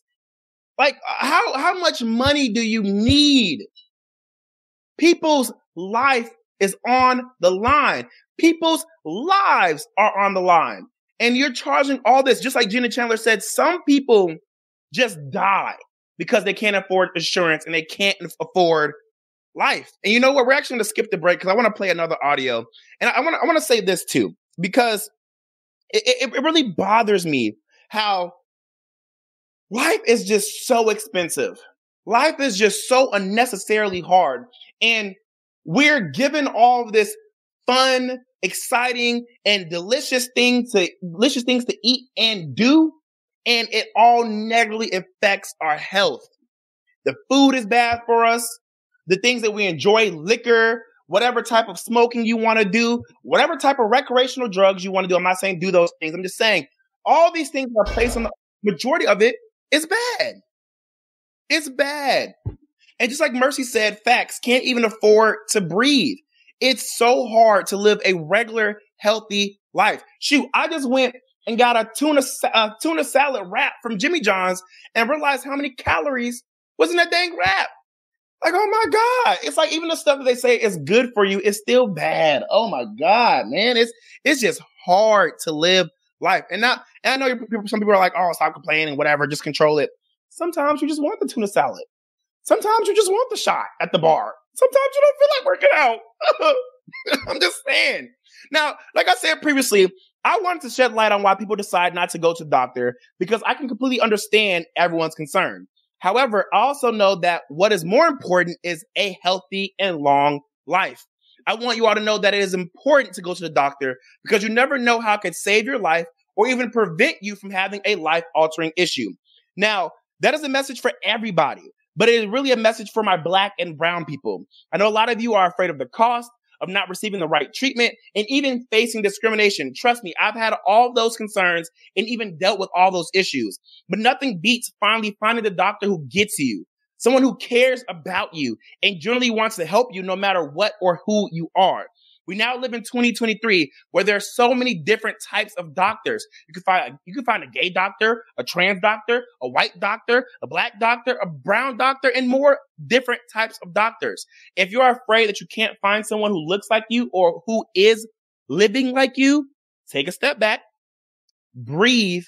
Like how, how much money do you need People's life is on the line. People's lives are on the line. And you're charging all this, just like Gina Chandler said, some people just die because they can't afford insurance and they can't afford life. And you know what? We're actually going to skip the break because I want to play another audio. And I want to I want to say this too because it, it, it really bothers me how life is just so expensive. Life is just so unnecessarily hard. And we're given all this fun, exciting, and delicious things to delicious things to eat and do, and it all negatively affects our health. The food is bad for us. The things that we enjoy, liquor, whatever type of smoking you want to do, whatever type of recreational drugs you want to do. I'm not saying do those things. I'm just saying all these things are placed on the majority of it is bad. It's bad. And just like Mercy said, facts can't even afford to breathe. It's so hard to live a regular, healthy life. Shoot, I just went and got a tuna, a tuna salad wrap from Jimmy John's and realized how many calories was in that dang wrap. Like, oh my God. It's like even the stuff that they say is good for you is still bad. Oh my God, man. It's, it's just hard to live life. And now, and I know people, some people are like, oh, stop complaining, whatever, just control it. Sometimes you just want the tuna salad. Sometimes you just want the shot at the bar. Sometimes you don't feel like working out. I'm just saying. Now, like I said previously, I wanted to shed light on why people decide not to go to the doctor because I can completely understand everyone's concern. However, I also know that what is more important is a healthy and long life. I want you all to know that it is important to go to the doctor because you never know how it could save your life or even prevent you from having a life altering issue. Now, that is a message for everybody, but it is really a message for my black and brown people. I know a lot of you are afraid of the cost, of not receiving the right treatment, and even facing discrimination. Trust me, I've had all those concerns and even dealt with all those issues. But nothing beats finally finding the doctor who gets you, someone who cares about you and generally wants to help you no matter what or who you are. We now live in 2023 where there are so many different types of doctors. You can find you can find a gay doctor, a trans doctor, a white doctor, a black doctor, a brown doctor, and more different types of doctors. If you are afraid that you can't find someone who looks like you or who is living like you, take a step back, breathe,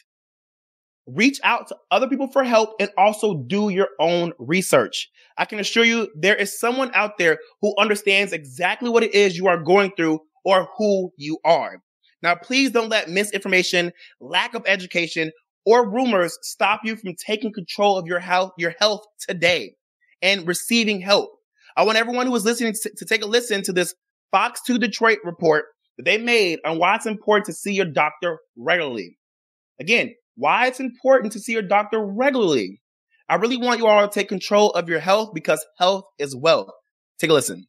reach out to other people for help and also do your own research. I can assure you there is someone out there who understands exactly what it is you are going through or who you are. Now, please don't let misinformation, lack of education, or rumors stop you from taking control of your health, your health today and receiving help. I want everyone who is listening to, to take a listen to this Fox 2 Detroit report that they made on why it's important to see your doctor regularly. Again, why it's important to see your doctor regularly. I really want you all to take control of your health because health is wealth. Take a listen.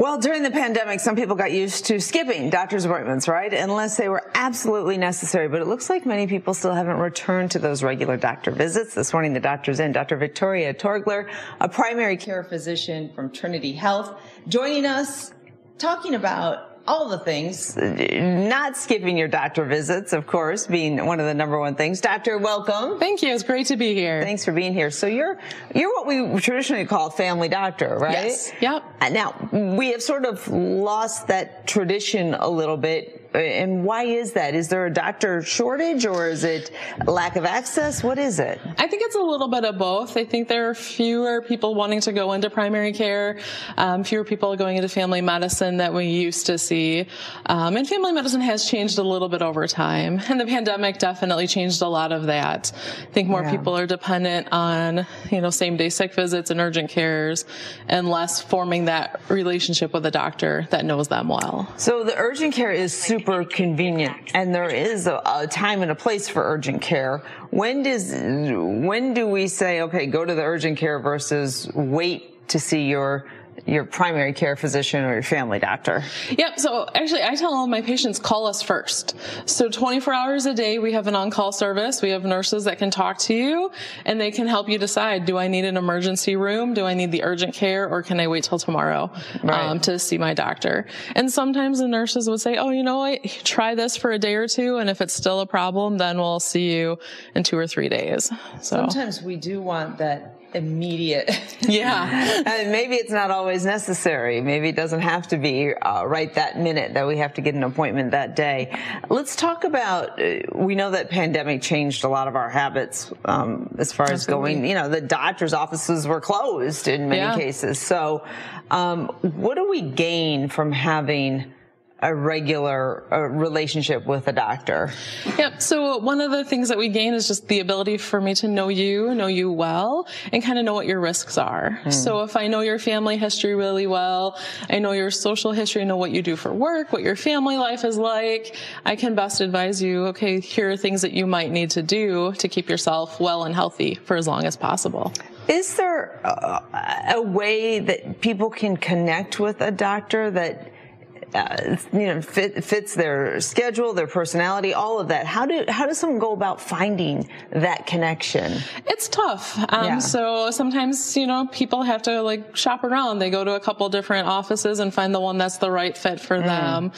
Well, during the pandemic, some people got used to skipping doctor's appointments, right? Unless they were absolutely necessary. But it looks like many people still haven't returned to those regular doctor visits. This morning, the doctor's in. Dr. Victoria Torgler, a primary care physician from Trinity Health, joining us talking about all the things, not skipping your doctor visits, of course, being one of the number one things. Doctor, welcome. Thank you. It's great to be here. Thanks for being here. So you're you're what we traditionally call family doctor, right? Yes. Yep. Now we have sort of lost that tradition a little bit and why is that? Is there a doctor shortage or is it lack of access? What is it? I think it's a little bit of both. I think there are fewer people wanting to go into primary care, um, fewer people going into family medicine that we used to see. Um, and family medicine has changed a little bit over time. And the pandemic definitely changed a lot of that. I think more yeah. people are dependent on, you know, same day sick visits and urgent cares and less forming that relationship with a doctor that knows them well. So the urgent care is super super convenient and there is a, a, time and a place for urgent care. When does, when do we say, okay, go to the urgent care versus wait to see your your primary care physician or your family doctor? Yep. So actually, I tell all my patients call us first. So 24 hours a day, we have an on-call service. We have nurses that can talk to you and they can help you decide, do I need an emergency room? Do I need the urgent care or can I wait till tomorrow right. um, to see my doctor? And sometimes the nurses would say, oh, you know what? Try this for a day or two. And if it's still a problem, then we'll see you in two or three days. So sometimes we do want that immediate. Yeah. and maybe it's not always necessary. Maybe it doesn't have to be uh, right that minute that we have to get an appointment that day. Let's talk about, uh, we know that pandemic changed a lot of our habits um, as far as Absolutely. going, you know, the doctor's offices were closed in many Yeah. cases. So um, what do we gain from having a regular uh, relationship with a doctor? Yep. So one of the things that we gain is just the ability for me to know you, know you well, and kind of know what your risks are. Hmm. So if I know your family history really well, I know your social history, know what you do for work, what your family life is like, I can best advise you, okay, here are things that you might need to do to keep yourself well and healthy for as long as possible. Is there uh, a way that people can connect with a doctor that uh, you know fit, fits their schedule, their personality, all of that? How do how does someone go about finding that connection? It's tough. Um, Yeah. So sometimes, you know, people have to like shop around. They go to a couple different offices and find the one that's the right fit for them.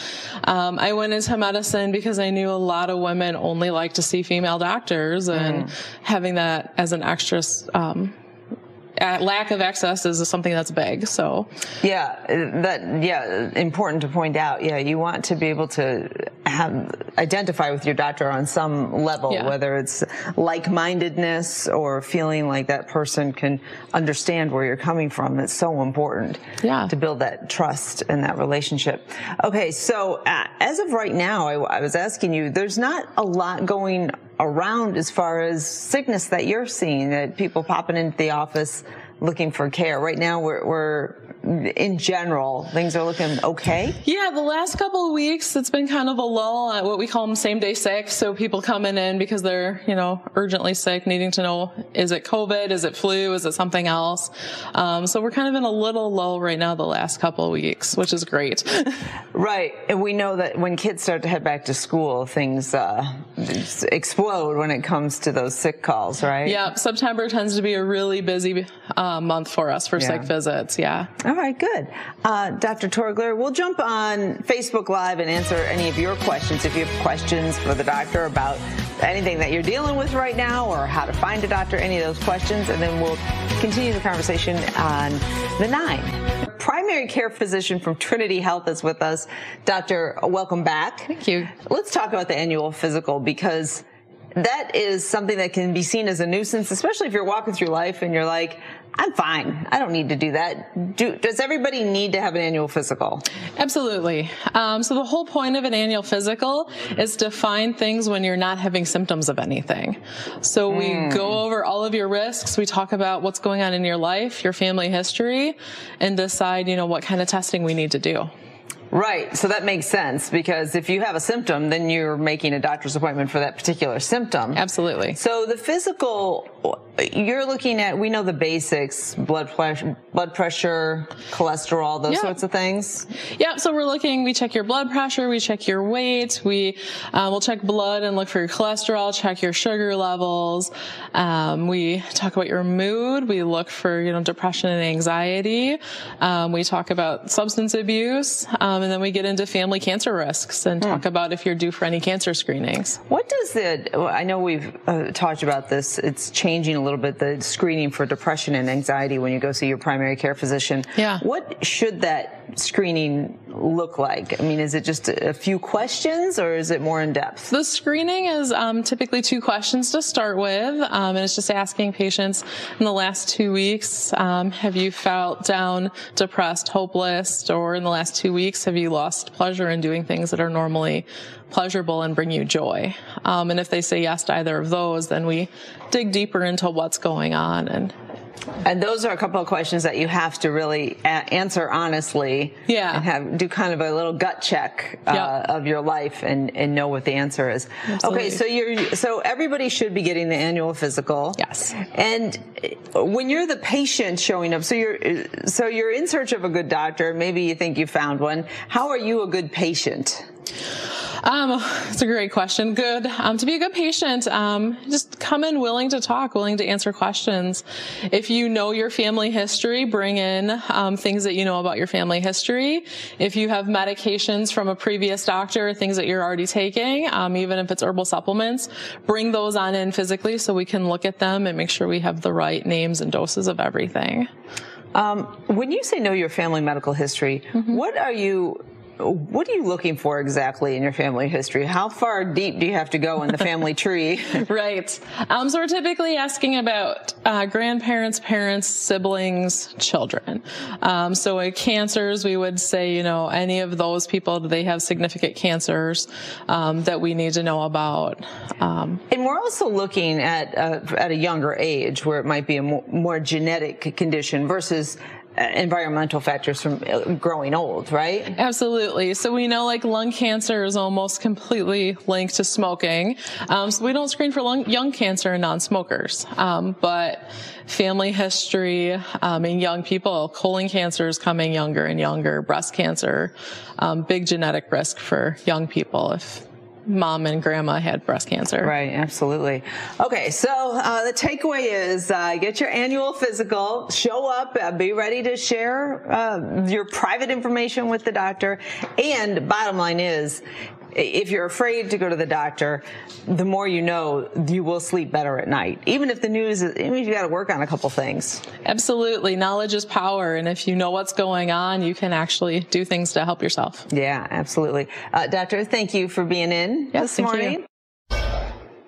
Um, I went into medicine because I knew a lot of women only like to see female doctors and having that as an extra, um, lack of access is something that's big. So Yeah, uh, that yeah, important to point out. Yeah, you want to be able to have identify with your doctor on some level, Yeah. whether it's like-mindedness or feeling like that person can understand where you're coming from. It's so important. Yeah. to build that trust and that relationship. Okay, so uh, as of right now, I, I was asking you, there's not a lot going around as far as sickness that you're seeing that people popping into the office looking for care. Right now, we're, we're in general, things are looking okay. Yeah, the last couple of weeks, it's been kind of a lull at what we call them same day sick. So people coming in because they're, you know, urgently sick, needing to know, is it COVID? Is it flu? Is it something else? Um, so we're kind of in a little lull right now the last couple of weeks, which is great. Right. And we know that when kids start to head back to school, things uh, explode when it comes to those sick calls, right? Yeah. September tends to be a really busy uh, month for us for Yeah. sick visits. Yeah. All right, good. Uh, Dr. Torgler, we'll jump on Facebook Live and answer any of your questions. If you have questions for the doctor about anything that you're dealing with right now or how to find a doctor, any of those questions, and then we'll continue the conversation on the nine. Primary care physician from Trinity Health is with us. Doctor, welcome back. Thank you. Let's talk about the annual physical because that is something that can be seen as a nuisance, especially if you're walking through life and you're like, I'm fine. I don't need to do that. Do, does everybody need to have an annual physical? Absolutely. Um, so the whole point of an annual physical is to find things when you're not having symptoms of anything. So we go over all of your risks. We talk about what's going on in your life, your family history, and decide, you know, what kind of testing we need to do. Right. So that makes sense because if you have a symptom, then you're making a doctor's appointment for that particular symptom. Absolutely. So the physical, you're looking at, we know the basics, blood pressure, blood pressure, cholesterol, those Yeah. sorts of things. Yeah, so we're looking, we check your blood pressure, we check your weight, we uh, will check blood and look for your cholesterol, check your sugar levels. Um, we talk about your mood, we look for, you know, depression and anxiety. Um, we talk about substance abuse, um, and then we get into family cancer risks and talk about if you're due for any cancer screenings. What does the, I know we've uh, talked about this, it's changing a little bit, the screening for depression and anxiety when you go see your primary care physician. Yeah. What should that screening look like? I mean, is it just a few questions or is it more in depth? The screening is um, typically two questions to start with, um, and it's just asking patients in the last two weeks, um, have you felt down, depressed, hopeless, or in the last two weeks, have you lost pleasure in doing things that are normally pleasurable and bring you joy? Um, and if they say yes to either of those, then we dig deeper into what's going on and And those are a couple of questions that you have to really a- answer honestly. Yeah. And have do kind of a little gut check uh, Yep. of your life and, and know what the answer is. Absolutely. Okay, so you're so everybody should be getting the annual physical. Yes. And when you're the patient showing up, so you're so you're in search of a good doctor. Maybe you think you found one. How are you a good patient? Um, it's a great question. Good. Um, to be a good patient, um, just come in willing to talk, willing to answer questions. If you know your family history, bring in um, things that you know about your family history. If you have medications from a previous doctor, things that you're already taking, um, even if it's herbal supplements, bring those on in physically so we can look at them and make sure we have the right names and doses of everything. Um, when you say know your family medical history, mm-hmm. what are you what are you looking for exactly in your family history? How far deep do you have to go in the family tree? right. Um, so we're typically asking about uh, grandparents, parents, siblings, children. Um, so in cancers, we would say, you know, any of those people, do they have significant cancers um, that we need to know about? Um, and we're also looking at uh, at a younger age where it might be a more, more genetic condition versus environmental factors from uh, growing old, right? Absolutely. So we know like lung cancer is almost completely linked to smoking. Um, so we don't screen for lung, young cancer in non-smokers. Um, but family history um, in young people, colon cancer is coming younger and younger, breast cancer, um, big genetic risk for young people if mom and grandma had breast cancer. Right, absolutely. Okay, so uh, the takeaway is uh, get your annual physical, show up, uh, be ready to share uh, your private information with the doctor, and bottom line is if you're afraid to go to the doctor, the more you know, you will sleep better at night. Even if the news, is, even if you got to work on a couple things. Absolutely. Knowledge is power. And if you know what's going on, you can actually do things to help yourself. Yeah, absolutely. Uh, doctor, thank you for being in yes, this morning. You.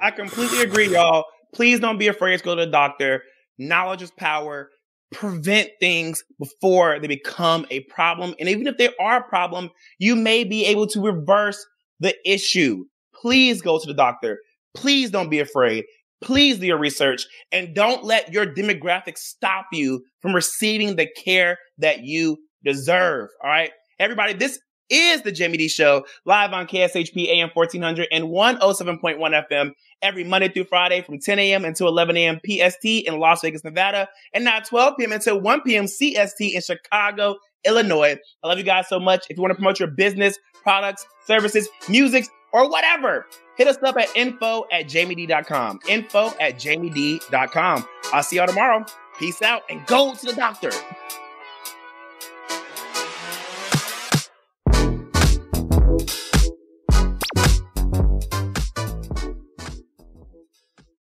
I completely agree, y'all. Please don't be afraid to go to the doctor. Knowledge is power. Prevent things before they become a problem. And even if they are a problem, you may be able to reverse the issue. Please go to the doctor. Please don't be afraid. Please do your research and don't let your demographic stop you from receiving the care that you deserve. All right. Everybody, this is the Jaime Dee Show live on KSHP AM 1400 and 107.1 FM every Monday through Friday from 10 a.m. until 11 a.m. PST in Las Vegas, Nevada, and now 12 p.m. until 1 p.m. CST in Chicago, Illinois. I love you guys so much. If you want to promote your business, products, services, music, or whatever, hit us up at info at jaimedee.com. Info at jaimedee.com. I'll see y'all tomorrow. Peace out and go to the doctor.